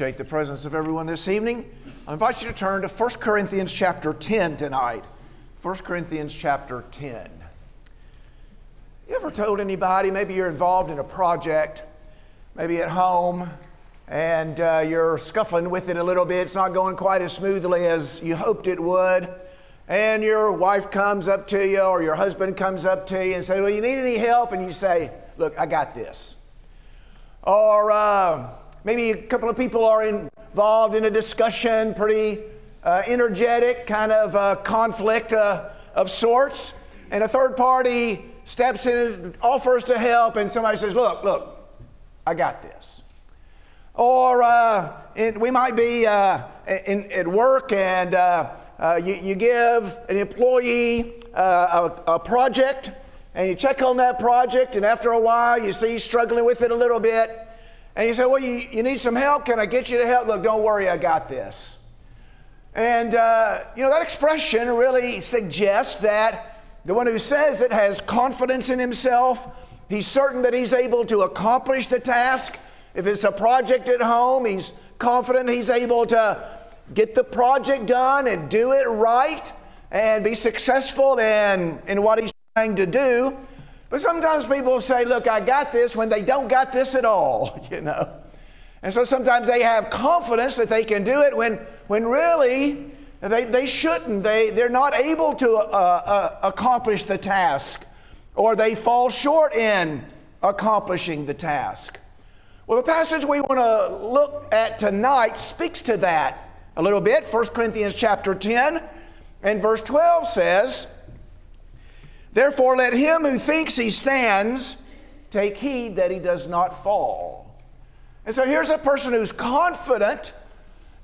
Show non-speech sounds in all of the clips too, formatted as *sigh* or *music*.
Take the presence of everyone this evening. I invite you to turn to 1 Corinthians chapter 10 tonight. 1 Corinthians chapter 10. You ever told anybody, maybe you're involved in a project, maybe at home, and uh, you're scuffling with it a little bit. It's not going quite as smoothly as you hoped it would. And your wife comes up to you, or your husband comes up to you and says, Well, you need any help? And you say, Look, I got this. Or, uh, Maybe a couple of people are involved in a discussion, pretty uh, energetic kind of uh, conflict uh, of sorts, and a third party steps in and offers to help, and somebody says, Look, look, I got this. Or uh, we might be uh, in, at work and uh, you, you, give an employee a, a project, and you check on that project, and after a while you see he's struggling with it a little bit and you say, Well, you, you need some help? Can I get you to help? Look, don't worry, I got this. And, uh, you know, that expression really suggests that the one who says it has confidence in himself. He's certain that he's able to accomplish the task. If it's a project at home, he's confident he's able to get the project done and do it right and be successful in, in what he's trying to do. But sometimes people say, Look, I got this when they don't got this at all, *laughs* you know. And so sometimes they have confidence that they can do it when, when really they, they shouldn't. They, they're not able to uh, uh, accomplish the task, or they fall short in accomplishing the task. Well, the passage we want to look at tonight speaks to that a little bit. 1 Corinthians chapter 10 and verse 12 says, Therefore, let him who thinks he stands take heed that he does not fall. And so here's a person who's confident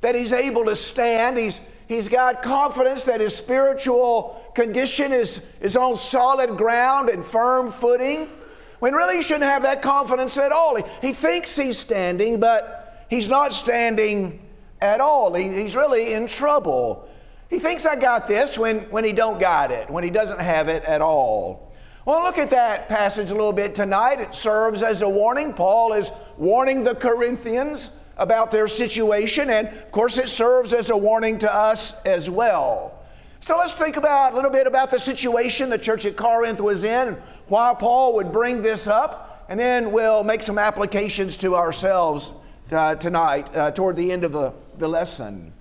that he's able to stand. He's, he's got confidence that his spiritual condition is, is on solid ground and firm footing, when really he shouldn't have that confidence at all. He, he thinks he's standing, but he's not standing at all. He, he's really in trouble. He thinks I got this when, when he don't got it, when he doesn't have it at all. Well, look at that passage a little bit tonight. It serves as a warning. Paul is warning the Corinthians about their situation, and of course, it serves as a warning to us as well. So let's think about a little bit about the situation the church at Corinth was in, and why Paul would bring this up, and then we'll make some applications to ourselves uh, tonight uh, toward the end of the, the lesson.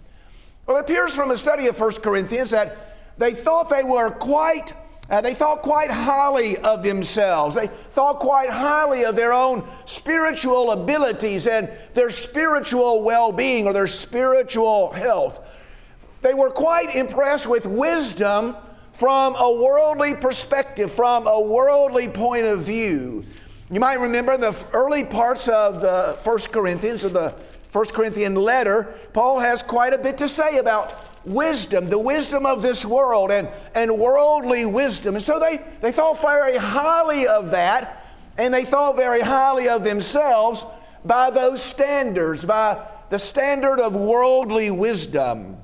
Well, it appears from a study of 1 Corinthians that they thought they were quite, uh, they thought quite highly of themselves. They thought quite highly of their own spiritual abilities and their spiritual well being or their spiritual health. They were quite impressed with wisdom from a worldly perspective, from a worldly point of view. You might remember the early parts of the First Corinthians, of the First Corinthian letter, Paul has quite a bit to say about wisdom, the wisdom of this world and, and worldly wisdom. And so they, they thought very highly of that, and they thought very highly of themselves by those standards, by the standard of worldly wisdom.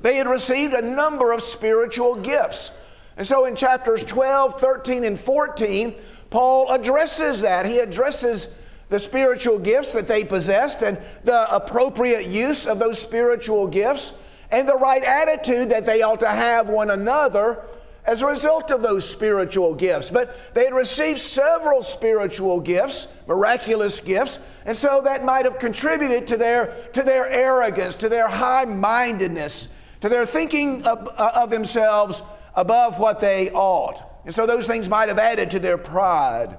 They had received a number of spiritual gifts. And so in chapters 12, 13, and 14, Paul addresses that. He addresses the spiritual gifts that they possessed and the appropriate use of those spiritual gifts and the right attitude that they ought to have one another as a result of those spiritual gifts. But they had received several spiritual gifts, miraculous gifts, and so that might have contributed to their, to their arrogance, to their high mindedness, to their thinking of, uh, of themselves above what they ought. And so those things might have added to their pride.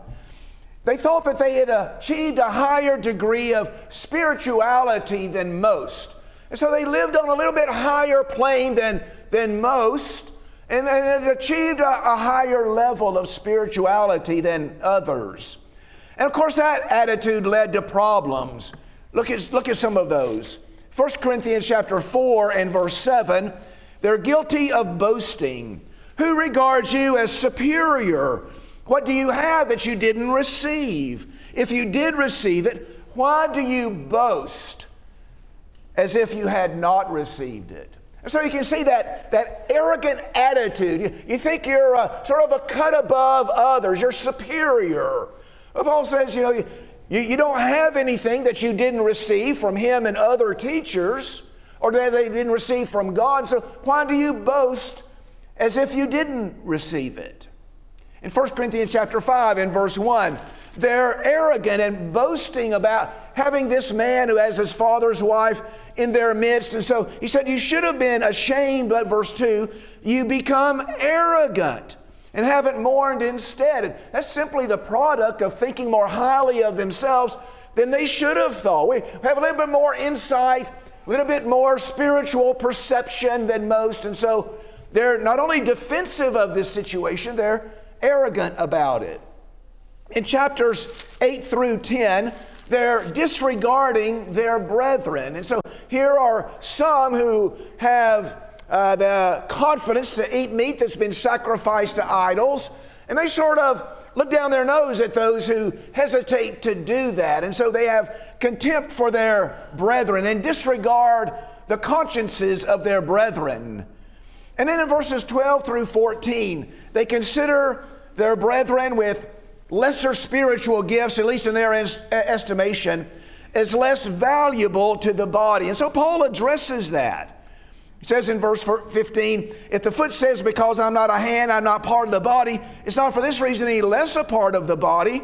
They thought that they had achieved a higher degree of spirituality than most. And so they lived on a little bit higher plane than, than most, and, and had achieved a, a higher level of spirituality than others. And of course, that attitude led to problems. Look at, look at some of those. 1 Corinthians chapter 4 and verse 7, they're guilty of boasting. Who regards you as superior? What do you have that you didn't receive? If you did receive it, why do you boast as if you had not received it? So you can see that, that arrogant attitude. You, you think you're uh, sort of a cut above others, you're superior. Paul says, you know, You, you don't have anything that you didn't receive from him and other teachers or that they didn't receive from God. So why do you boast as if you didn't receive it? In 1 Corinthians chapter 5 in verse 1, they're arrogant and boasting about having this man who has his father's wife in their midst. And so he said, You should have been ashamed, but verse 2, you become arrogant and haven't mourned instead. And that's simply the product of thinking more highly of themselves than they should have thought. We have a little bit more insight, a little bit more spiritual perception than most. And so they're not only defensive of this situation, they're arrogant about it. In chapters 8 through 10, they're disregarding their brethren. And so here are some who have uh, the confidence to eat meat that's been sacrificed to idols, and they sort of look down their nose at those who hesitate to do that. And so they have contempt for their brethren and disregard the consciences of their brethren. And then in verses 12 through 14, they consider their brethren with lesser spiritual gifts, at least in their estimation, as less valuable to the body. And so Paul addresses that. He says in verse 15, if the foot says, Because I'm not a hand, I'm not part of the body, it's not for this reason any less a part of the body.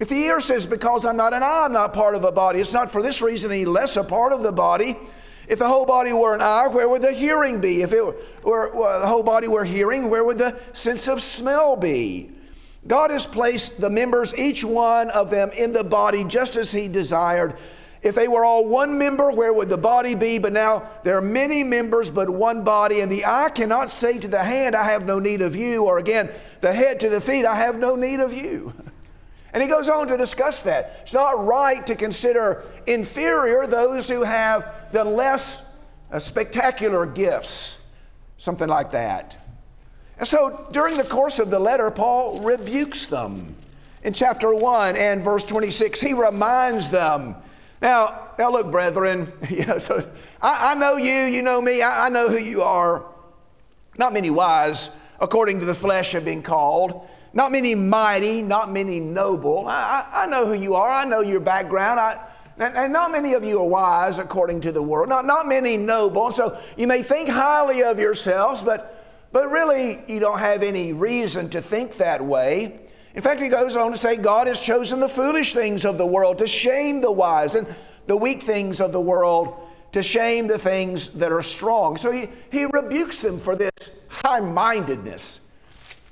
If the ear says, Because I'm not an eye, I'm not part of a body, it's not for this reason any less a part of the body. If the whole body were an eye, where would the hearing be? If it were, were the whole body were hearing, where would the sense of smell be? God has placed the members, each one of them, in the body just as He desired. If they were all one member, where would the body be? But now there are many members, but one body. And the eye cannot say to the hand, I have no need of you. Or again, the head to the feet, I have no need of you. *laughs* And he goes on to discuss that. It's not right to consider inferior those who have the less uh, spectacular gifts, something like that. And so during the course of the letter, Paul rebukes them. In chapter 1 and verse 26, he reminds them now, now look, brethren, *laughs* you know, so I, I know you, you know me, I, I, know who you are. Not many wise, according to the flesh, have been called. Not many mighty, not many noble. I, I, I know who you are. I know your background. I, and not many of you are wise according to the world. Not, not many noble. So you may think highly of yourselves, but, but really you don't have any reason to think that way. In fact, he goes on to say, God has chosen the foolish things of the world to shame the wise, and the weak things of the world to shame the things that are strong. So he, he rebukes them for this high mindedness.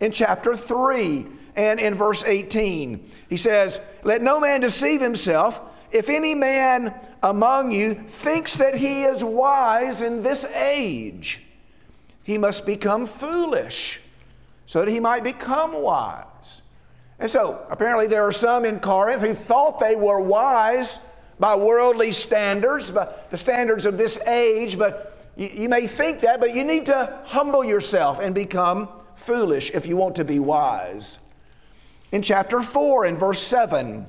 In chapter 3 and in verse 18, he says, Let no man deceive himself. If any man among you thinks that he is wise in this age, he must become foolish so that he might become wise. And so, apparently, there are some in Corinth who thought they were wise by worldly standards, by the standards of this age, but you, you, may think that, but you need to humble yourself and become foolish if you want to be wise. In chapter 4, in verse 7,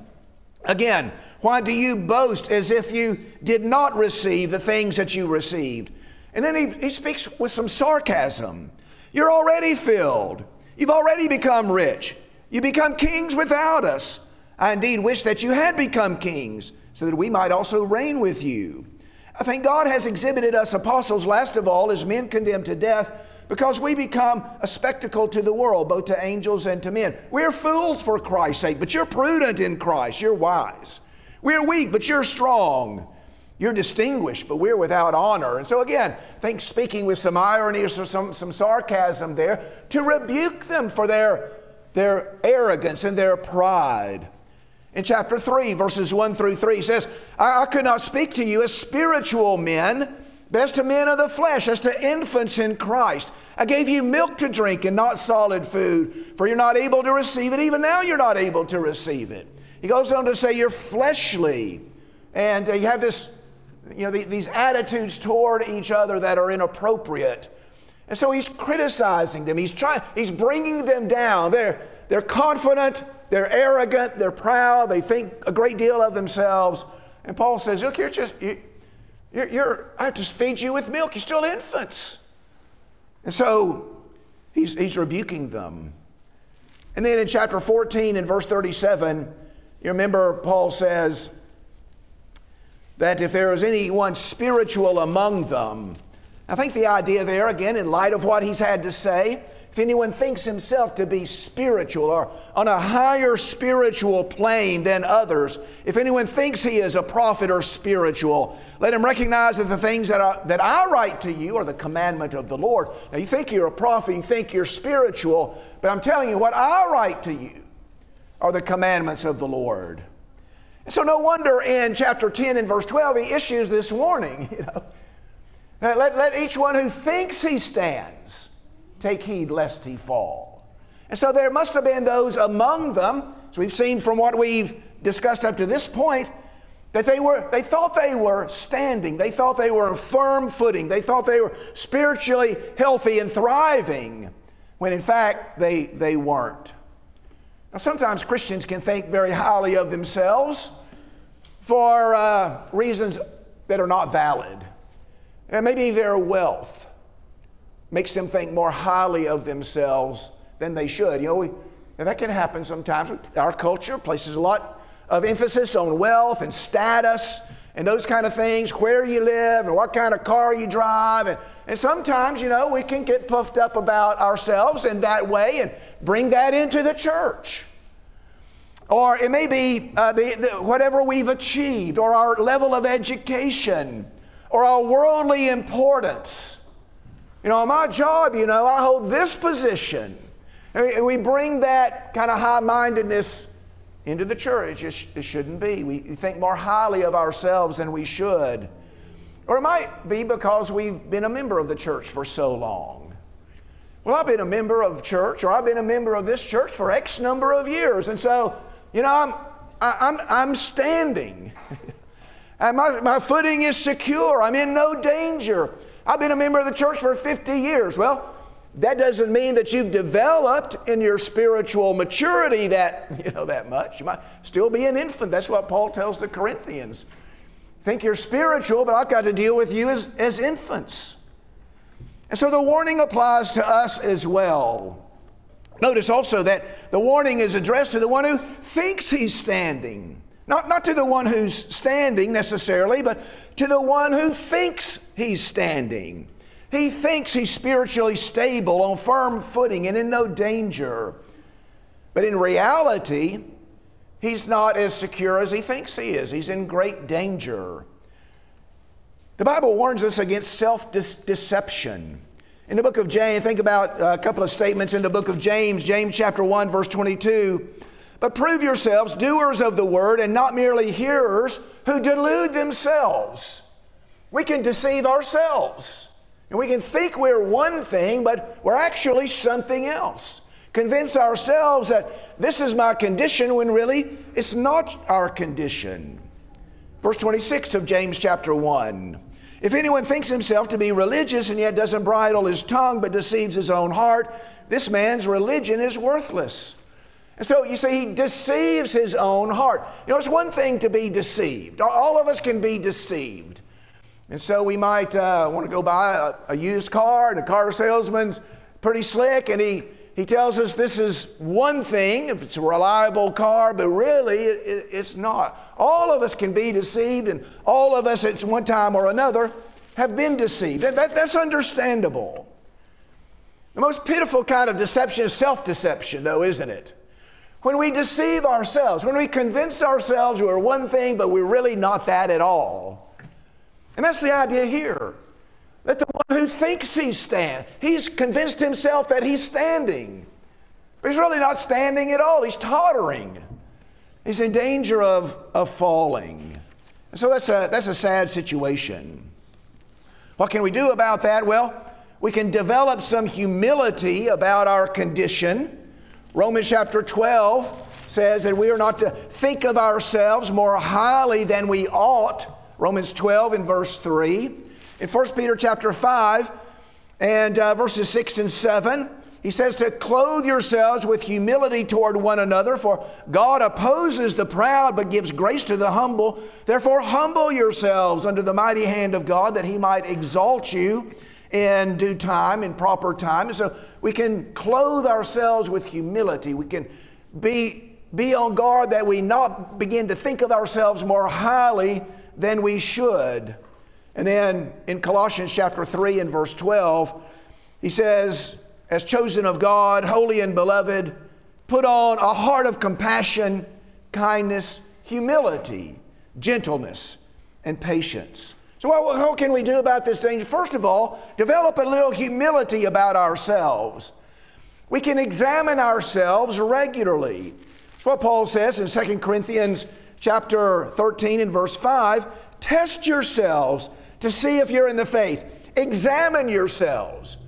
again, why do you boast as if you did not receive the things that you received? And then he, he speaks with some sarcasm. You're already filled, you've already become rich. You become kings without us. I indeed wish that you had become kings, so that we might also reign with you. I think God has exhibited us apostles, last of all, as men condemned to death, because we become a spectacle to the world, both to angels and to men. We're fools for Christ's sake, but you're prudent in Christ. You're wise. We're weak, but you're strong. You're distinguished, but we're without honor. And so, again, think speaking with some irony or some, some sarcasm there, to rebuke them for their their arrogance and their pride. In chapter 3, verses 1 through 3, he says, I, I could not speak to you as spiritual men, but as to men of the flesh, as to infants in Christ. I gave you milk to drink and not solid food, for you're not able to receive it. Even now, you're not able to receive it. He goes on to say, You're fleshly. And uh, you have this, you know, these attitudes toward each other that are inappropriate. And so he's criticizing them. He's trying, he's bringing them down. They're, they're confident, they're arrogant, they're proud, they think a great deal of themselves. And Paul says, Look, you're just, you, you're, you're, I have to feed you with milk. You're still infants. And so he's, he's rebuking them. And then in chapter 14 and verse 37, You remember, Paul says that if there is anyone spiritual among them, I think the idea there, again, in light of what he's had to say, if anyone thinks himself to be spiritual or on a higher spiritual plane than others, if anyone thinks he is a prophet or spiritual, let him recognize that the things that I, that I write to you are the commandment of the Lord. Now, you think you're a prophet, you think you're spiritual, but I'm telling you, what I write to you are the commandments of the Lord. So, no wonder in chapter 10 and verse 12, he issues this warning. *laughs* You know, let, let each one who thinks he stands take heed lest he fall. And so there must have been those among them, as we've seen from what we've discussed up to this point, that they were they thought they were standing. They thought they were on firm footing. They thought they were spiritually healthy and thriving when in fact they they weren't. Now sometimes christians can think very highly of themselves for uh, reasons that are not valid. And maybe their wealth makes them think more highly of themselves than they should. You know, we, that can happen sometimes. Our culture places a lot of emphasis on wealth and status and those kind of things, where you live and what kind of car you drive. And, and sometimes, you know, we can get puffed up about ourselves in that way and bring that into the church. Or it may be uh, the, the, whatever we've achieved, or our level of education, or our worldly importance. You know, my job, you know, I hold this position. And we bring that kind of high mindedness into the church. It shouldn't be. We think more highly of ourselves than we should. Or it might be because we've been a member of the church for so long. Well, I've been a member of church, or I've been a member of this church for X number of years. And so, you know, I'm, I'm, I'm standing. *laughs* and my, my footing is secure. I'm in no danger. I've been a member of the church for 50 years. Well, that doesn't mean that you've developed in your spiritual maturity that, *laughs* you know, that much. You might still be an infant. That's what Paul tells the Corinthians. Think you're spiritual, but I've got to deal with you as, as infants. And so the warning applies to us as well. Notice also that the warning is addressed to the one who thinks he's standing. Not, not to the one who's standing necessarily, but to the one who thinks he's standing. He thinks he's spiritually stable, on firm footing, and in no danger. But in reality, he's not as secure as he thinks he is. He's in great danger. The Bible warns us against self deception. In the book of James, think about a couple of statements in the book of James, James chapter 1, verse 22. But prove yourselves doers of the word and not merely hearers who delude themselves. We can deceive ourselves. And we can think we're one thing, but we're actually something else. Convince ourselves that this is my condition when really it's not our condition. Verse 26 of James chapter 1. If anyone thinks himself to be religious and yet doesn't bridle his tongue but deceives his own heart, this man's religion is worthless. And so you see, he deceives his own heart. You know, it's one thing to be deceived. All of us can be deceived. And so we might uh, want to go buy a, a, used car, and the car salesman's pretty slick, and he, he tells us this is one thing, if it's a reliable car, but really it, it, it's not. All of us can be deceived, and all of us at one time or another have been deceived. And that, that's understandable. The most pitiful kind of deception is self deception, though, isn't it? When we deceive ourselves, when we convince ourselves we're one thing, but we're really not that at all. And that's the idea here. That the one who thinks he's stand, he's convinced himself that he's standing. But he's really not standing at all. He's tottering. He's in danger of, of falling. And so that's a, that's a sad situation. What can we do about that? Well, we can develop some humility about our condition Romans chapter 12 says that we are not to think of ourselves more highly than we ought. Romans 12 in verse 3. In 1 Peter chapter 5 and uh, verses 6 and 7, he says to clothe yourselves with humility toward one another, for God opposes the proud but gives grace to the humble. Therefore, humble yourselves under the mighty hand of God that he might exalt you in due time, in proper time. And so we can clothe ourselves with humility. We can be be on guard that we not begin to think of ourselves more highly than we should. And then in Colossians chapter 3 and verse 12, he says, As chosen of God, holy and beloved, put on a heart of compassion, kindness, humility, gentleness, and patience. So, what, what can we do about this danger? First of all, develop a little humility about ourselves. We can examine ourselves regularly. That's what Paul says in 2 Corinthians chapter 13 and verse 5. Test yourselves to see if you're in the faith. Examine yourselves.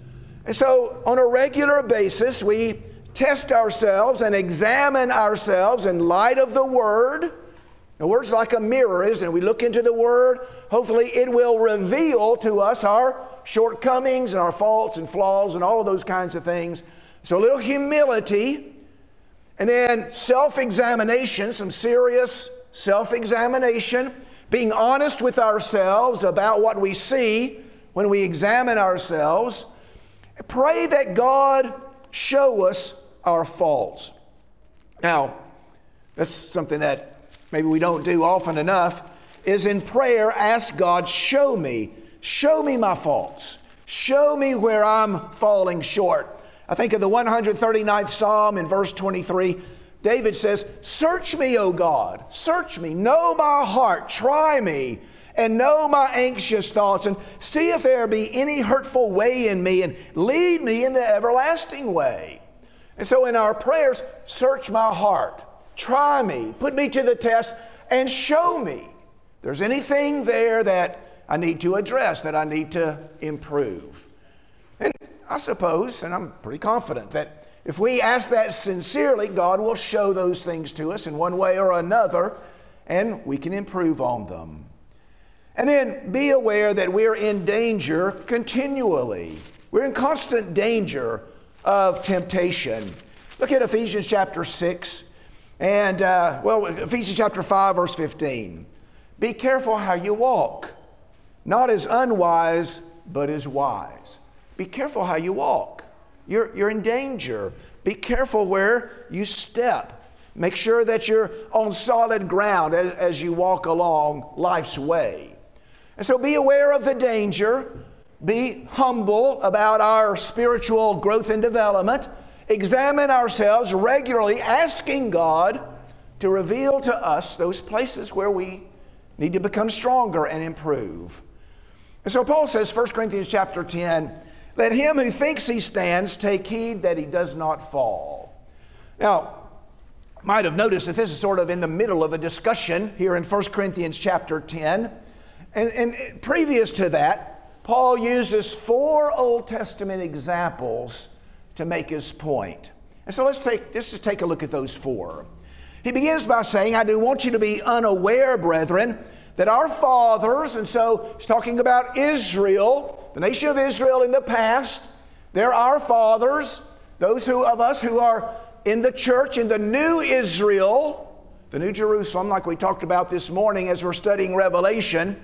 And so, on a regular basis, we test ourselves and examine ourselves in light of the Word. The Word's like a mirror, isn't it? We look into the Word, hopefully, it will reveal to us our shortcomings and our faults and flaws and all of those kinds of things. So, a little humility, and then self examination, some serious self examination, being honest with ourselves about what we see when we examine ourselves. Pray that God show us our faults. Now, that's something that maybe we don't do often enough, is in prayer, ask God, show me, show me my faults, show me where I'm falling short. I think of the 139th Psalm in verse 23. David says, Search me, O God, search me, know my heart, try me, and know my anxious thoughts, and see if there be any hurtful way in me, and lead me in the everlasting way. And so in our prayers, search my heart, try me, put me to the test, and show me there's anything there that I need to address, that I need to improve. And I suppose, and I'm pretty confident, that if we ask that sincerely, God will show those things to us in one way or another, and we can improve on them. And then be aware that we're in danger continually. We're in constant danger of temptation. Look at Ephesians chapter 6 and, uh, well, Ephesians chapter 5, verse 15. Be careful how you walk, not as unwise, but as wise. Be careful how you walk. You're, you're in danger. Be careful where you step. Make sure that you're on solid ground as, as you walk along life's way. And so be aware of the danger be humble about our spiritual growth and development, examine ourselves regularly, asking God to reveal to us those places where we need to become stronger and improve. And so Paul says, 1 Corinthians chapter 10, let him who thinks he stands take heed that he does not fall. Now, might have noticed that this is sort of in the middle of a discussion here in 1 Corinthians chapter 10. And, and previous to that, Paul uses four Old Testament examples to make his point. And so let's take, just take a look at those four. He begins by saying, I do want you to be unaware, brethren, that our fathers, and so he's talking about Israel, the nation of Israel in the past, they're our fathers, those who, of us who are in the church, in the new Israel, the new Jerusalem, like we talked about this morning as we're studying Revelation.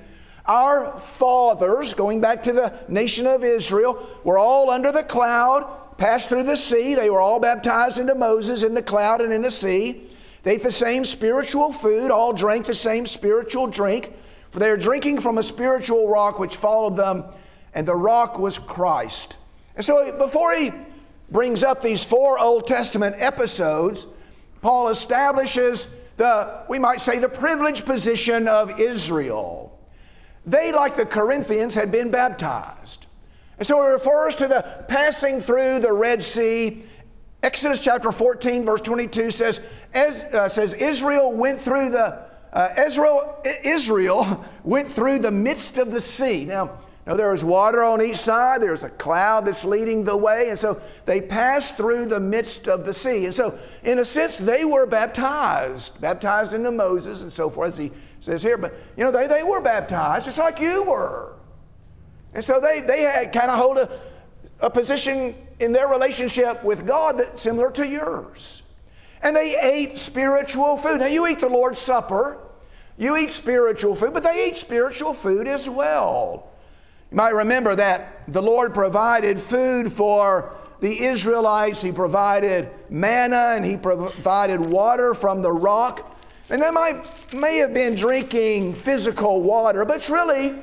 Our fathers, going back to the nation of Israel, were all under the cloud, passed through the sea. They were all baptized into Moses in the cloud and in the sea. They ate the same spiritual food, all drank the same spiritual drink, for they are drinking from a spiritual rock which followed them, and the rock was Christ. And so before he brings up these four Old Testament episodes, Paul establishes the, we might say, the privileged position of Israel. They, like the Corinthians, had been baptized. And so it refers to the passing through the Red Sea. Exodus chapter 14, verse 22 says, as, uh, says Israel went through the uh, Israel, Israel *laughs* went through the midst of the sea. Now, now there was water on each side, there's a cloud that's leading the way, and so they passed through the midst of the sea. And so, in a sense, they were baptized, baptized into Moses and so forth, as he says here. But, you know, they, they were baptized just like you were. And so they, they had kind of hold a, a position in their relationship with God that's similar to yours. And they ate spiritual food. Now, you eat the Lord's Supper, you eat spiritual food, but they eat spiritual food as well. You might remember that the Lord provided food for the Israelites. He provided manna and he provided water from the rock. And they might, may have been drinking physical water, but it's really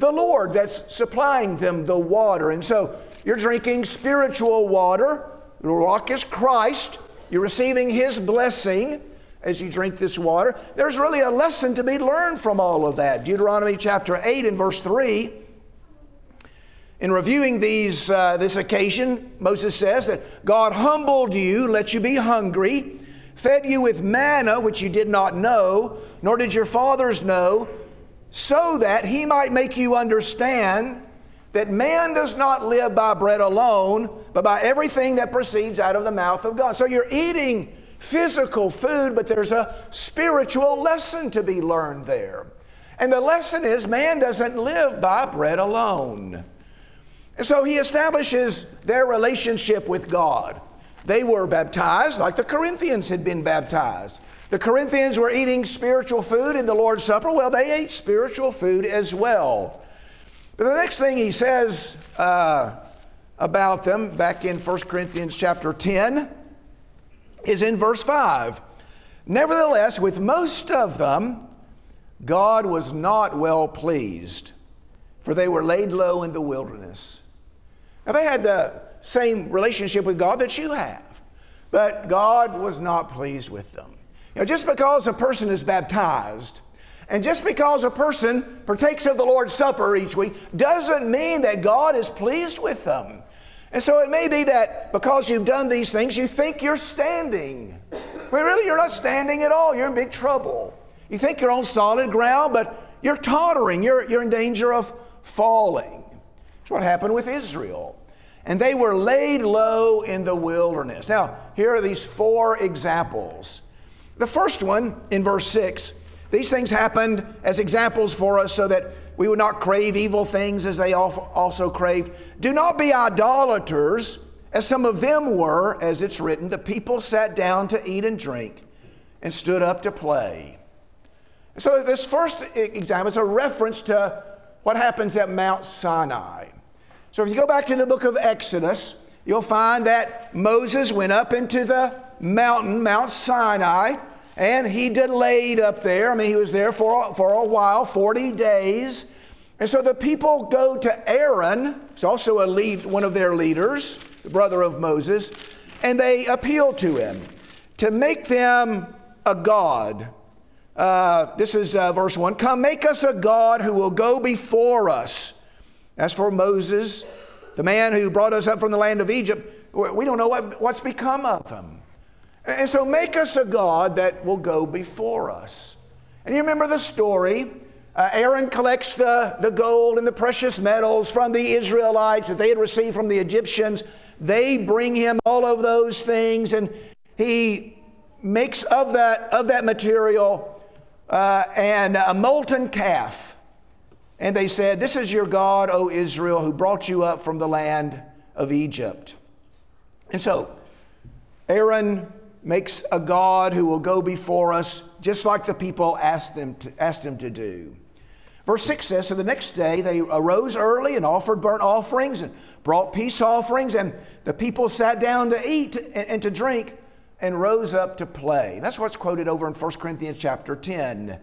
the Lord that's supplying them the water. And so you're drinking spiritual water. The rock is Christ. You're receiving His blessing as you drink this water. There's really a lesson to be learned from all of that. Deuteronomy chapter 8 and verse 3 in reviewing these, uh, this occasion, Moses says that God humbled you, let you be hungry, fed you with manna, which you did not know, nor did your fathers know, so that he might make you understand that man does not live by bread alone, but by everything that proceeds out of the mouth of God. So you're eating physical food, but there's a spiritual lesson to be learned there. And the lesson is man doesn't live by bread alone. And so he establishes their relationship with God. They were baptized like the Corinthians had been baptized. The Corinthians were eating spiritual food in the Lord's Supper. Well, they ate spiritual food as well. But the next thing he says uh, about them, back in 1 Corinthians chapter 10, is in verse 5. Nevertheless, with most of them, God was not well pleased, for they were laid low in the wilderness. Now, they had the same relationship with God that you have, but God was not pleased with them. Know, just because a person is baptized, and just because a person partakes of the Lord's Supper each week doesn't mean that God is pleased with them. And so it may be that because you've done these things, you think you're standing. But really, you're not standing at all. You're in big trouble. You think you're on solid ground, but you're tottering. You're, you're in danger of falling. That's what happened with Israel. And they were laid low in the wilderness. Now, here are these four examples. The first one in verse 6 these things happened as examples for us so that we would not crave evil things as they also craved. Do not be idolaters, as some of them were, as it's written. The people sat down to eat and drink and stood up to play. So, this first example is a reference to what happens at Mount Sinai. So if you go back to the book of Exodus, you'll find that Moses went up into the mountain, Mount Sinai, and he delayed up there. I mean, he was there for, for a while, 40 days. And so the people go to Aaron, who's also a lead, one of their leaders, the brother of Moses, and they appeal to him to make them a God. Uh, this is uh, verse 1 Come, make us a God who will go before us as for Moses, the man who brought us up from the land of Egypt, we don't know what, what's become of him. And so make us a God that will go before us. And you remember the story. Uh, Aaron collects the, the gold and the precious metals from the Israelites that they had received from the Egyptians. They bring him all of those things, and he makes of that, of that material uh, and a molten calf. And they said, This is your God, O Israel, who brought you up from the land of Egypt. And so, Aaron makes a God who will go before us, just like the people asked, them to, asked him to do. Verse 6 says So the next day they arose early and offered burnt offerings and brought peace offerings, and the people sat down to eat and, and to drink and rose up to play. That's what's quoted over in 1 Corinthians chapter 10.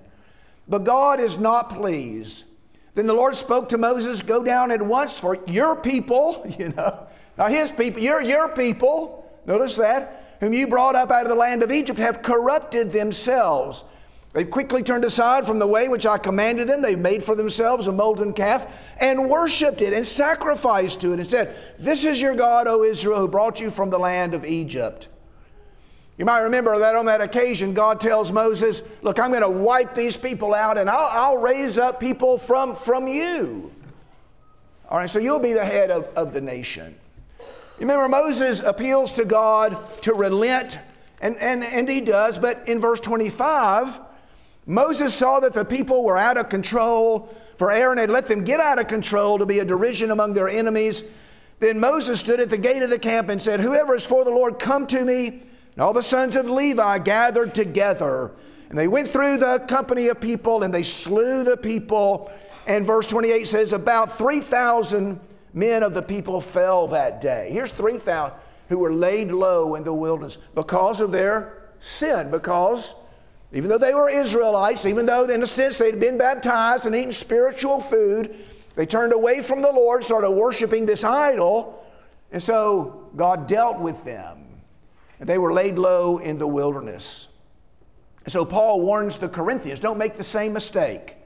But God is not pleased then the Lord spoke to Moses, Go down at once, for your people, *laughs* you know, not his people, your, your people, notice that, whom you brought up out of the land of Egypt, have corrupted themselves. They've quickly turned aside from the way which I commanded them. They've made for themselves a molten calf and worshiped it and sacrificed to it and said, This is your God, O Israel, who brought you from the land of Egypt. You might remember that on that occasion, God tells Moses, Look, I'm going to wipe these people out and I'll, I'll, raise up people from, from you. All right, so you'll be the head of, of the nation. Remember, Moses appeals to God to relent, and, and, and he does, but in verse 25, Moses saw that the people were out of control, for Aaron had let them get out of control to be a derision among their enemies. Then Moses stood at the gate of the camp and said, Whoever is for the Lord, come to me. And all the sons of Levi gathered together, and they went through the company of people, and they slew the people. And verse 28 says, About 3,000 men of the people fell that day. Here's 3,000 who were laid low in the wilderness because of their sin, because even though they were Israelites, even though in a sense they'd been baptized and eaten spiritual food, they turned away from the Lord, started worshiping this idol, and so God dealt with them. And they were laid low in the wilderness. And so Paul warns the Corinthians don't make the same mistake.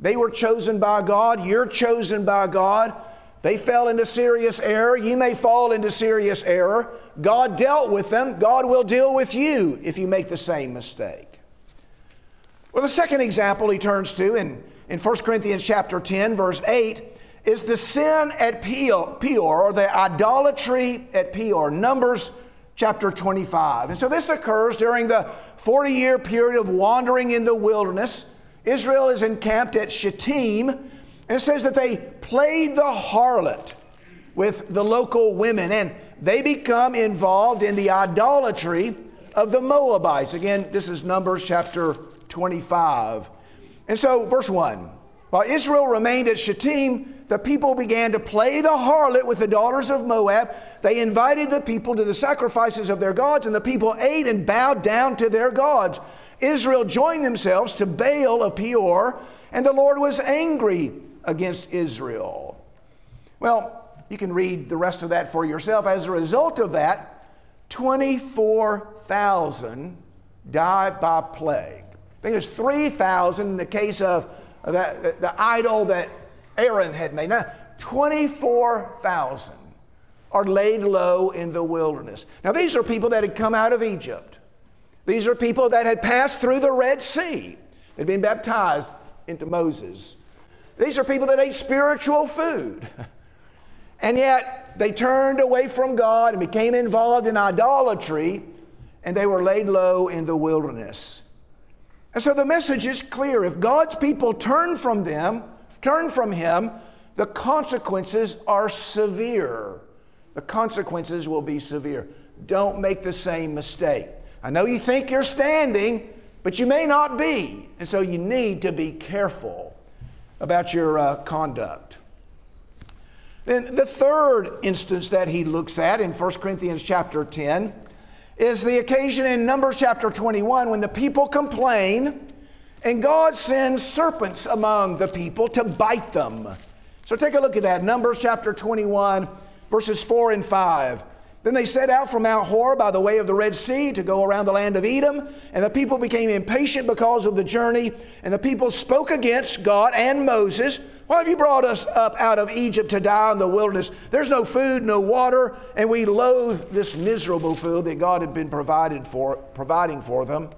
They were chosen by God, you're chosen by God. They fell into serious error. You may fall into serious error. God dealt with them. God will deal with you if you make the same mistake. Well, the second example he turns to in, in 1 Corinthians chapter 10, verse 8, is the sin at Peor, or the idolatry at Peor, Numbers chapter 25. And so this occurs during the 40 year period of wandering in the wilderness. Israel is encamped at Shittim and it says that they played the harlot with the local women, and they become involved in the idolatry of the Moabites. Again, this is Numbers chapter 25. And so, verse 1 While Israel remained at Shittim, the people began to play the harlot with the daughters of Moab. They invited the people to the sacrifices of their gods, and the people ate and bowed down to their gods. Israel joined themselves to Baal of Peor, and the Lord was angry against Israel. Well, you can read the rest of that for yourself. As a result of that, 24,000 died by plague. I think it's 3,000 in the case of the, the idol that Aaron had made. Now, 24,000 are laid low in the wilderness. Now, these are people that had come out of Egypt. These are people that had passed through the Red Sea, had been baptized into Moses. These are people that ate spiritual food. *laughs* And yet they turned away from God and became involved in idolatry, and they were laid low in the wilderness. And so the message is clear. If God's people turn from them, turn from Him, the consequences are severe. The consequences will be severe. Don't make the same mistake. I know you think you're standing, but you may not be. And so you need to be careful about your uh, conduct. Then the third instance that he looks at in 1 Corinthians chapter 10 is the occasion in Numbers chapter 21 when the people complain and God sends serpents among the people to bite them. So take a look at that. Numbers chapter 21, verses 4 and 5. Then they set out from Mount Hor by the way of the Red Sea to go around the land of Edom. And the people became impatient because of the journey. And the people spoke against God and Moses. Why have you brought us up out of Egypt to die in the wilderness? There's no food, no water, and we loathe this miserable food that God had been provided for, providing for them.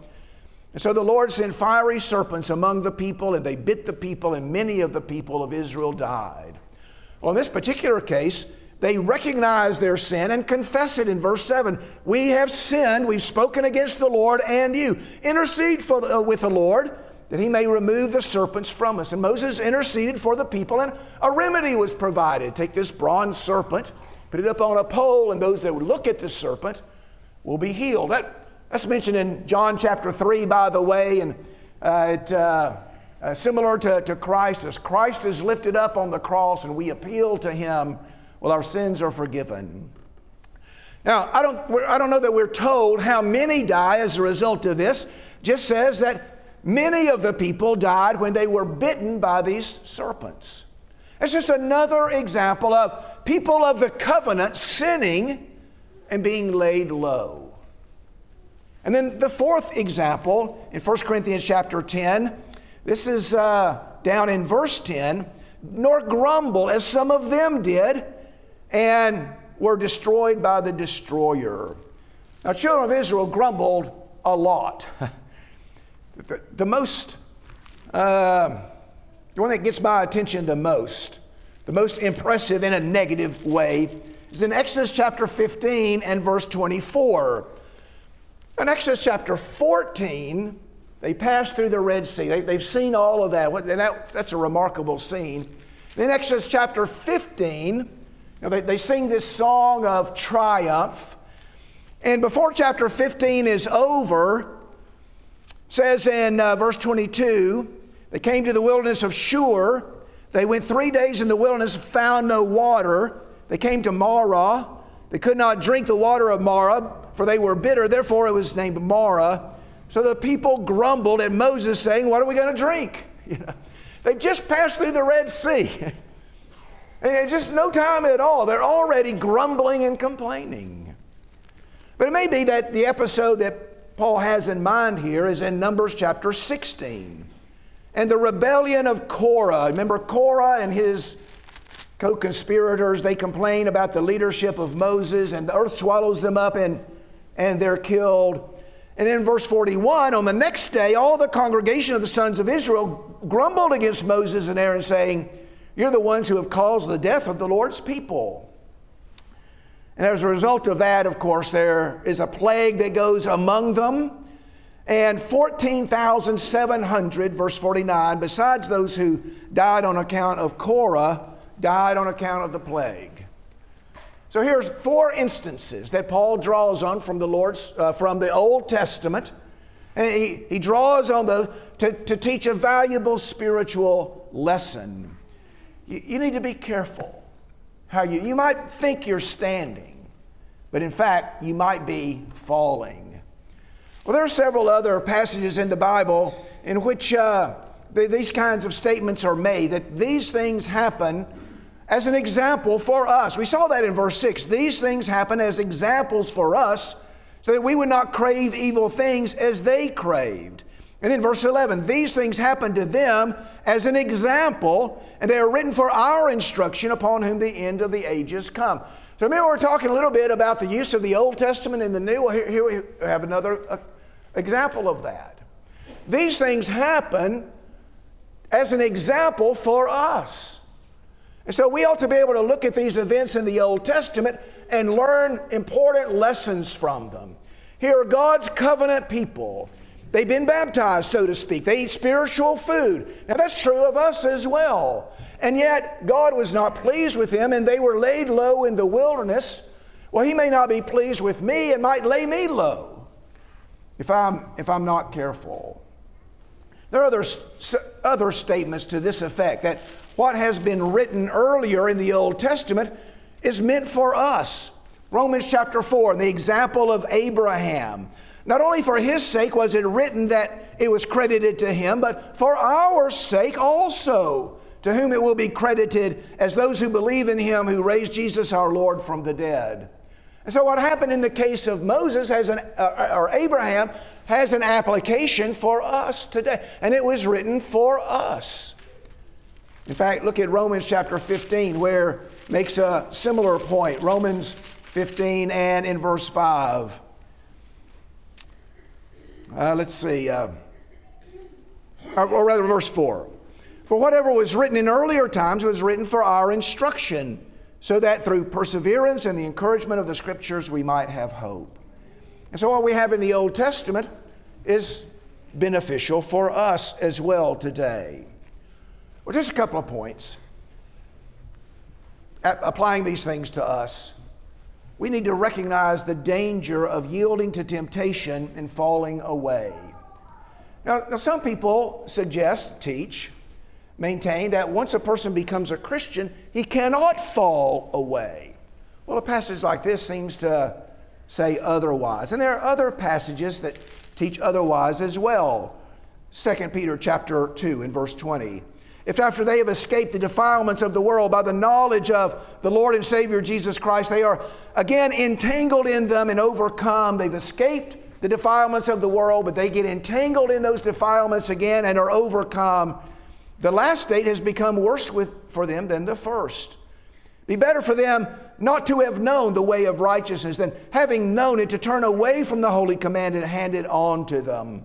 And so the Lord sent fiery serpents among the people, and they bit the people, and many of the people of Israel died. Well, in this particular case, they recognize their sin and confess it in verse 7. We have sinned, we've spoken against the Lord and you. Intercede for the, uh, with the Lord that he may remove the serpents from us. And Moses interceded for the people, and a remedy was provided. Take this bronze serpent, put it up on a pole, and those that would look at the serpent will be healed. That, that's mentioned in John chapter 3, by the way, and uh, it, uh, uh, similar to, to Christ. As Christ is lifted up on the cross and we appeal to him well, our sins are forgiven. Now, I don't, I don't know that we're told how many die as a result of this. Just says that many of the people died when they were bitten by these serpents. It's just another example of people of the covenant sinning and being laid low. And then the fourth example in 1 Corinthians chapter 10, this is uh, down in verse 10, nor grumble as some of them did and were destroyed by the destroyer. Now, children of Israel grumbled a lot. *laughs* the, the, most, uh, the one that gets my attention the most, the most impressive in a negative way, is in Exodus chapter 15 and verse 24. In Exodus chapter 14, they passed through the Red Sea. They, have seen all of that, and that, that's a remarkable scene. Then Exodus chapter 15, now, they, they sing this song of triumph. And before chapter 15 is over, says in uh, verse 22, they came to the wilderness of Shur. They went three days in the wilderness, found no water. They came to Marah. They could not drink the water of Marah, for they were bitter. Therefore, it was named Marah. So the people grumbled at Moses, saying, What are we going to drink? *laughs* You know, they've just passed through the Red Sea. *laughs* it's just no time at all. They're already grumbling and complaining. But it may be that the episode that Paul has in mind here is in Numbers chapter 16 and the rebellion of Korah. Remember Korah and his co conspirators, they complain about the leadership of Moses, and the earth swallows them up and, and they're killed. And then verse 41 on the next day, all the congregation of the sons of Israel grumbled against Moses and Aaron, saying, You're the ones who have caused the death of the Lord's people. And as a result of that, of course, there is a plague that goes among them. And 14,700, verse 49, besides those who died on account of Korah, died on account of the plague. So here's four instances that Paul draws on from the Lord's, uh, from the Old Testament. And he, he draws on those to, to teach a valuable spiritual lesson. You, you need to be careful how you, you might think you're standing, but in fact, you might be falling. Well, there are several other passages in the Bible in which uh, these kinds of statements are made that these things happen as an example for us. We saw that in verse 6. These things happen as examples for us so that we would not crave evil things as they craved. And then verse 11, these things happened to them as an example, and they are written for our instruction upon whom the end of the ages come. So remember, we're talking a little bit about the use of the Old Testament and the New. Well, here, here we have another uh, example of that. These things happen as an example for us. And so we ought to be able to look at these events in the Old Testament and learn important lessons from them. Here are God's covenant people. They've been baptized, so to speak. They eat spiritual food. Now, that's true of us as well. And yet, God was not pleased with them, and they were laid low in the wilderness. Well, He may not be pleased with me and might lay me low if I'm, if I'm not careful. There are other, other statements to this effect that what has been written earlier in the Old Testament is meant for us. Romans chapter 4, the example of Abraham. Not only for his sake was it written that it was credited to him, but for our sake also, to whom it will be credited as those who believe in him who raised Jesus our Lord from the dead. And so, what happened in the case of Moses has an, uh, or Abraham has an application for us today, and it was written for us. In fact, look at Romans chapter 15, where makes a similar point. Romans 15 and in verse 5. Uh, let's see, uh, or rather, verse 4. For whatever was written in earlier times was written for our instruction so that through perseverance and the encouragement of the scriptures we might have hope. And so, what we have in the Old Testament is beneficial for us as well today. Well, just a couple of points. Applying these things to us, we need to recognize the danger of yielding to temptation and falling away. Now, now some people suggest, teach, maintain that once a person becomes a Christian, he cannot fall away. Well, a passage like this seems to say otherwise. And there are other passages that teach otherwise as well. 2 Peter chapter 2 and verse 20. If after they have escaped the defilements of the world by the knowledge of the Lord and Savior Jesus Christ, they are again entangled in them and overcome, they've escaped the defilements of the world, but they get entangled in those defilements again and are overcome the last state has become worse with, for them than the first. Be better for them not to have known the way of righteousness than having known it to turn away from the holy command and hand it on to them.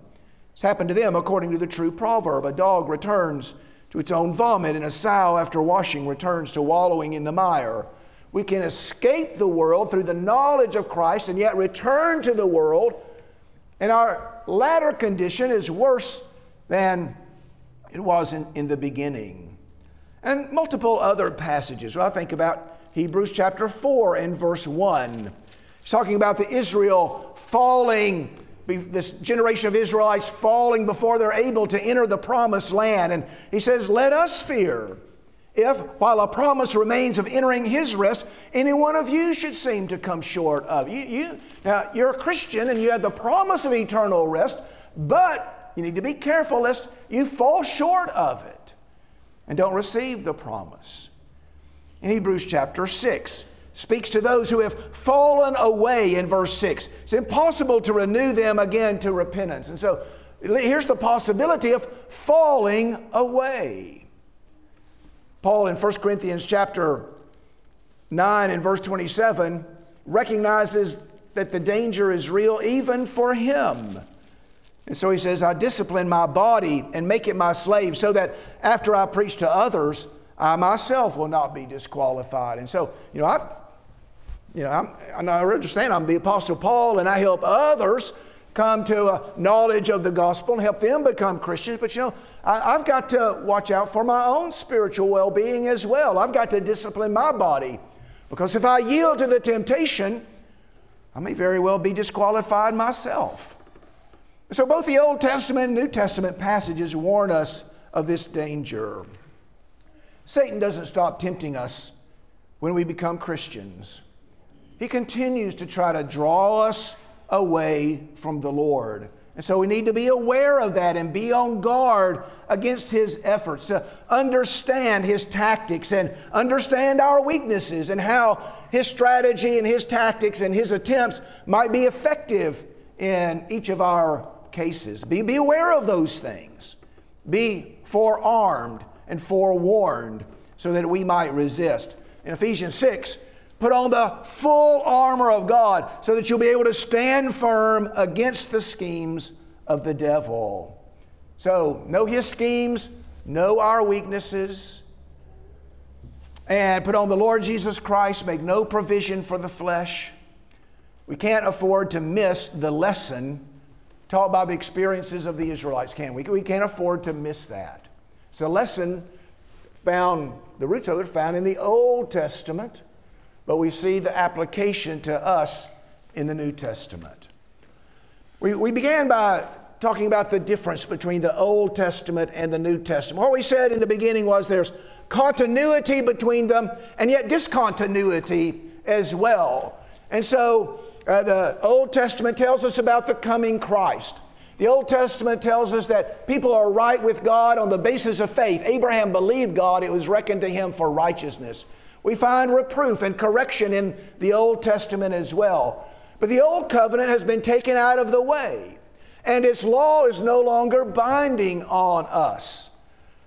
It's happened to them according to the true proverb a dog returns to its own vomit, and a sow after washing returns to wallowing in the mire. We can escape the world through the knowledge of Christ and yet return to the world, and our latter condition is worse than it was in, in the beginning. And multiple other passages. Well, I think about Hebrews chapter 4 and verse 1. He's talking about the Israel falling, this generation of Israelites falling before they're able to enter the promised land. And he says, Let us fear if, while a promise remains of entering his rest, any one of you should seem to come short of. You, you, now, you're a Christian and you have the promise of eternal rest, but you need to be careful lest you fall short of it and don't receive the promise. In Hebrews chapter 6, speaks to those who have fallen away in verse 6. It's impossible to renew them again to repentance. And so here's the possibility of falling away. Paul in 1 Corinthians chapter 9 and verse 27 recognizes that the danger is real even for him. And so he says, I discipline my body and make it my slave so that after I preach to others, I myself will not be disqualified. And so, you know, I've, you know, I'm, I understand I'm the Apostle Paul and I help others come to a knowledge of the gospel and help them become Christians. But you know, I, have got to watch out for my own spiritual well being as well. I've got to discipline my body because if I yield to the temptation, I may very well be disqualified myself. So both the Old Testament and New Testament passages warn us of this danger. Satan doesn't stop tempting us when we become Christians. He continues to try to draw us away from the Lord. And so we need to be aware of that and be on guard against his efforts to understand his tactics and understand our weaknesses and how his strategy and his tactics and his attempts might be effective in each of our cases. Be, be aware of those things. Be forearmed and forewarned so that we might resist. In Ephesians 6, Put on the full armor of God so that you'll be able to stand firm against the schemes of the devil. So, know his schemes, know our weaknesses, and put on the Lord Jesus Christ, make no provision for the flesh. We can't afford to miss the lesson taught by the experiences of the Israelites, can we? We can't afford to miss that. It's a lesson found, the roots of it found in the Old Testament but we see the application to us in the New Testament. We, we began by talking about the difference between the Old Testament and the New Testament. What we said in the beginning was there's continuity between them and yet discontinuity as well. And so uh, the Old Testament tells us about the coming Christ. The Old Testament tells us that people are right with God on the basis of faith. Abraham believed God, it was reckoned to him for righteousness. We find reproof and correction in the Old Testament as well. But the Old Covenant has been taken out of the way, and its law is no longer binding on us.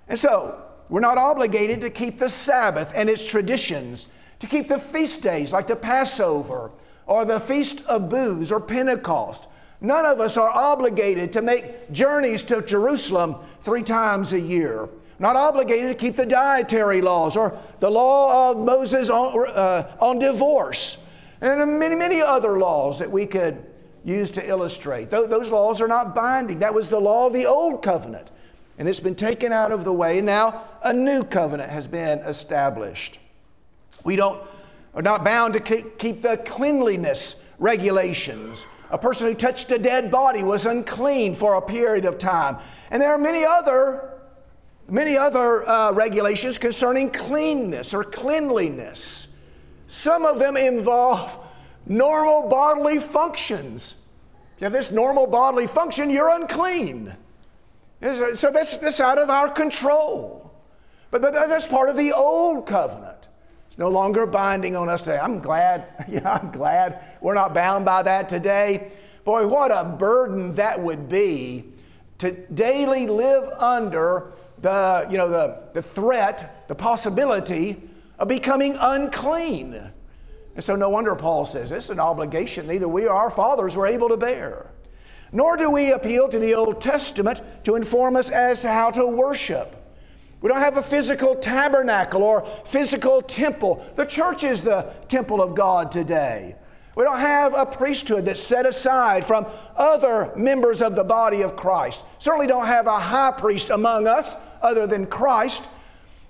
And so, we're not obligated to keep the Sabbath and its traditions, to keep the feast days like the Passover or the Feast of Booths or Pentecost. None of us are obligated to make journeys to Jerusalem three times a year not obligated to keep the dietary laws or the law of Moses on, uh, on divorce, and many, many other laws that we could use to illustrate. Th- those laws are not binding. That was the law of the old covenant, and it's been taken out of the way. Now, a new covenant has been established. We don't, are not bound to keep the cleanliness regulations. A person who touched a dead body was unclean for a period of time. And there are many other many other uh, regulations concerning cleanness or cleanliness. Some of them involve normal bodily functions. If you have this normal bodily function, you're unclean. So that's, that's out of our control. But that's part of the old covenant. It's no longer binding on us today. I'm glad, *laughs* yeah, I'm glad we're not bound by that today. Boy, what a burden that would be to daily live under the, you know, the, the threat, the possibility of becoming unclean. And so, no wonder Paul says it's an obligation neither we or our fathers were able to bear. Nor do we appeal to the Old Testament to inform us as to how to worship. We don't have a physical tabernacle or physical temple. The church is the temple of God today. We don't have a priesthood that's set aside from other members of the body of Christ. Certainly don't have a high priest among us other than Christ.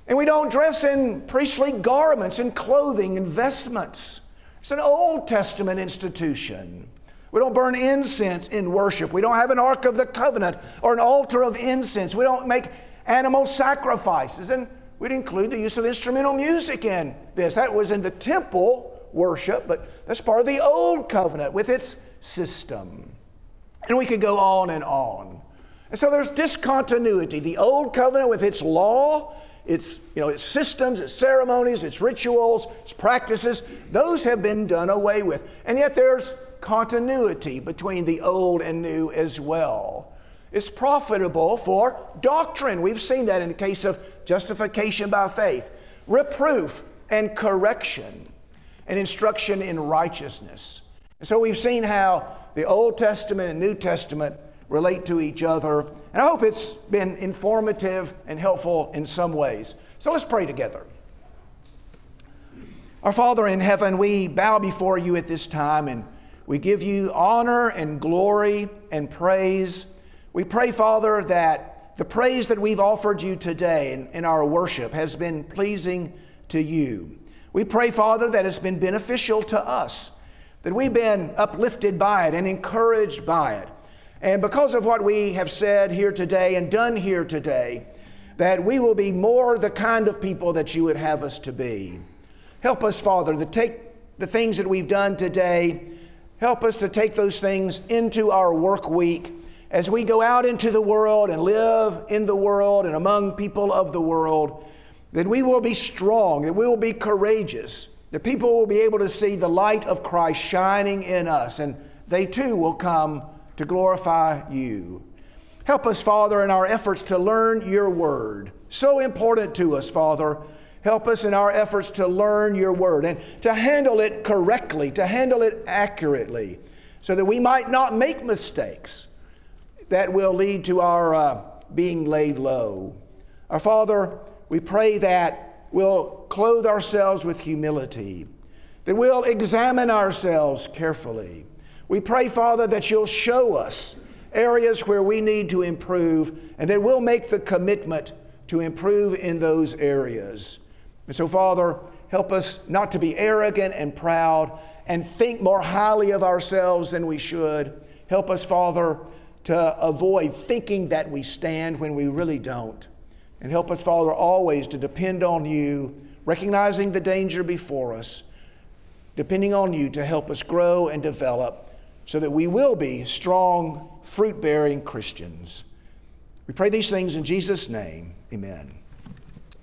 And we don't dress in priestly garments and clothing and vestments. It's an Old Testament institution. We don't burn incense in worship. We don't have an Ark of the Covenant or an altar of incense. We don't make animal sacrifices. And we'd include the use of instrumental music in this. That was in the temple worship, but that's part of the old covenant with its system. And we could go on and on. And so there's discontinuity. The old covenant with its law, its, you know, its systems, its ceremonies, its rituals, its practices, those have been done away with. And yet there's continuity between the old and new as well. It's profitable for doctrine. We've seen that in the case of justification by faith, reproof and correction, and instruction in righteousness. And so we've seen how the Old Testament and New Testament relate to each other. And I hope it's been informative and helpful in some ways. So let's pray together. Our Father in heaven, we bow before you at this time and we give you honor and glory and praise. We pray, Father, that the praise that we've offered you today in, in our worship has been pleasing to you. We pray, Father, that it's been beneficial to us, that we've been uplifted by it and encouraged by it. And because of what we have said here today and done here today, that we will be more the kind of people that you would have us to be. Help us, Father, to take the things that we've done today, help us to take those things into our work week as we go out into the world and live in the world and among people of the world, that we will be strong, that we will be courageous, that people will be able to see the light of Christ shining in us, and they too will come to glorify you. Help us, Father, in our efforts to learn your word. So important to us, Father. Help us in our efforts to learn your word and to handle it correctly, to handle it accurately, so that we might not make mistakes that will lead to our uh, being laid low. Our Father, we pray that we'll clothe ourselves with humility, that we'll examine ourselves carefully we pray, Father, that you'll show us areas where we need to improve and that we'll make the commitment to improve in those areas. And so, Father, help us not to be arrogant and proud and think more highly of ourselves than we should. Help us, Father, to avoid thinking that we stand when we really don't. And help us, Father, always to depend on you, recognizing the danger before us, depending on you to help us grow and develop so that we will be strong, fruit bearing Christians. We pray these things in Jesus' name. Amen.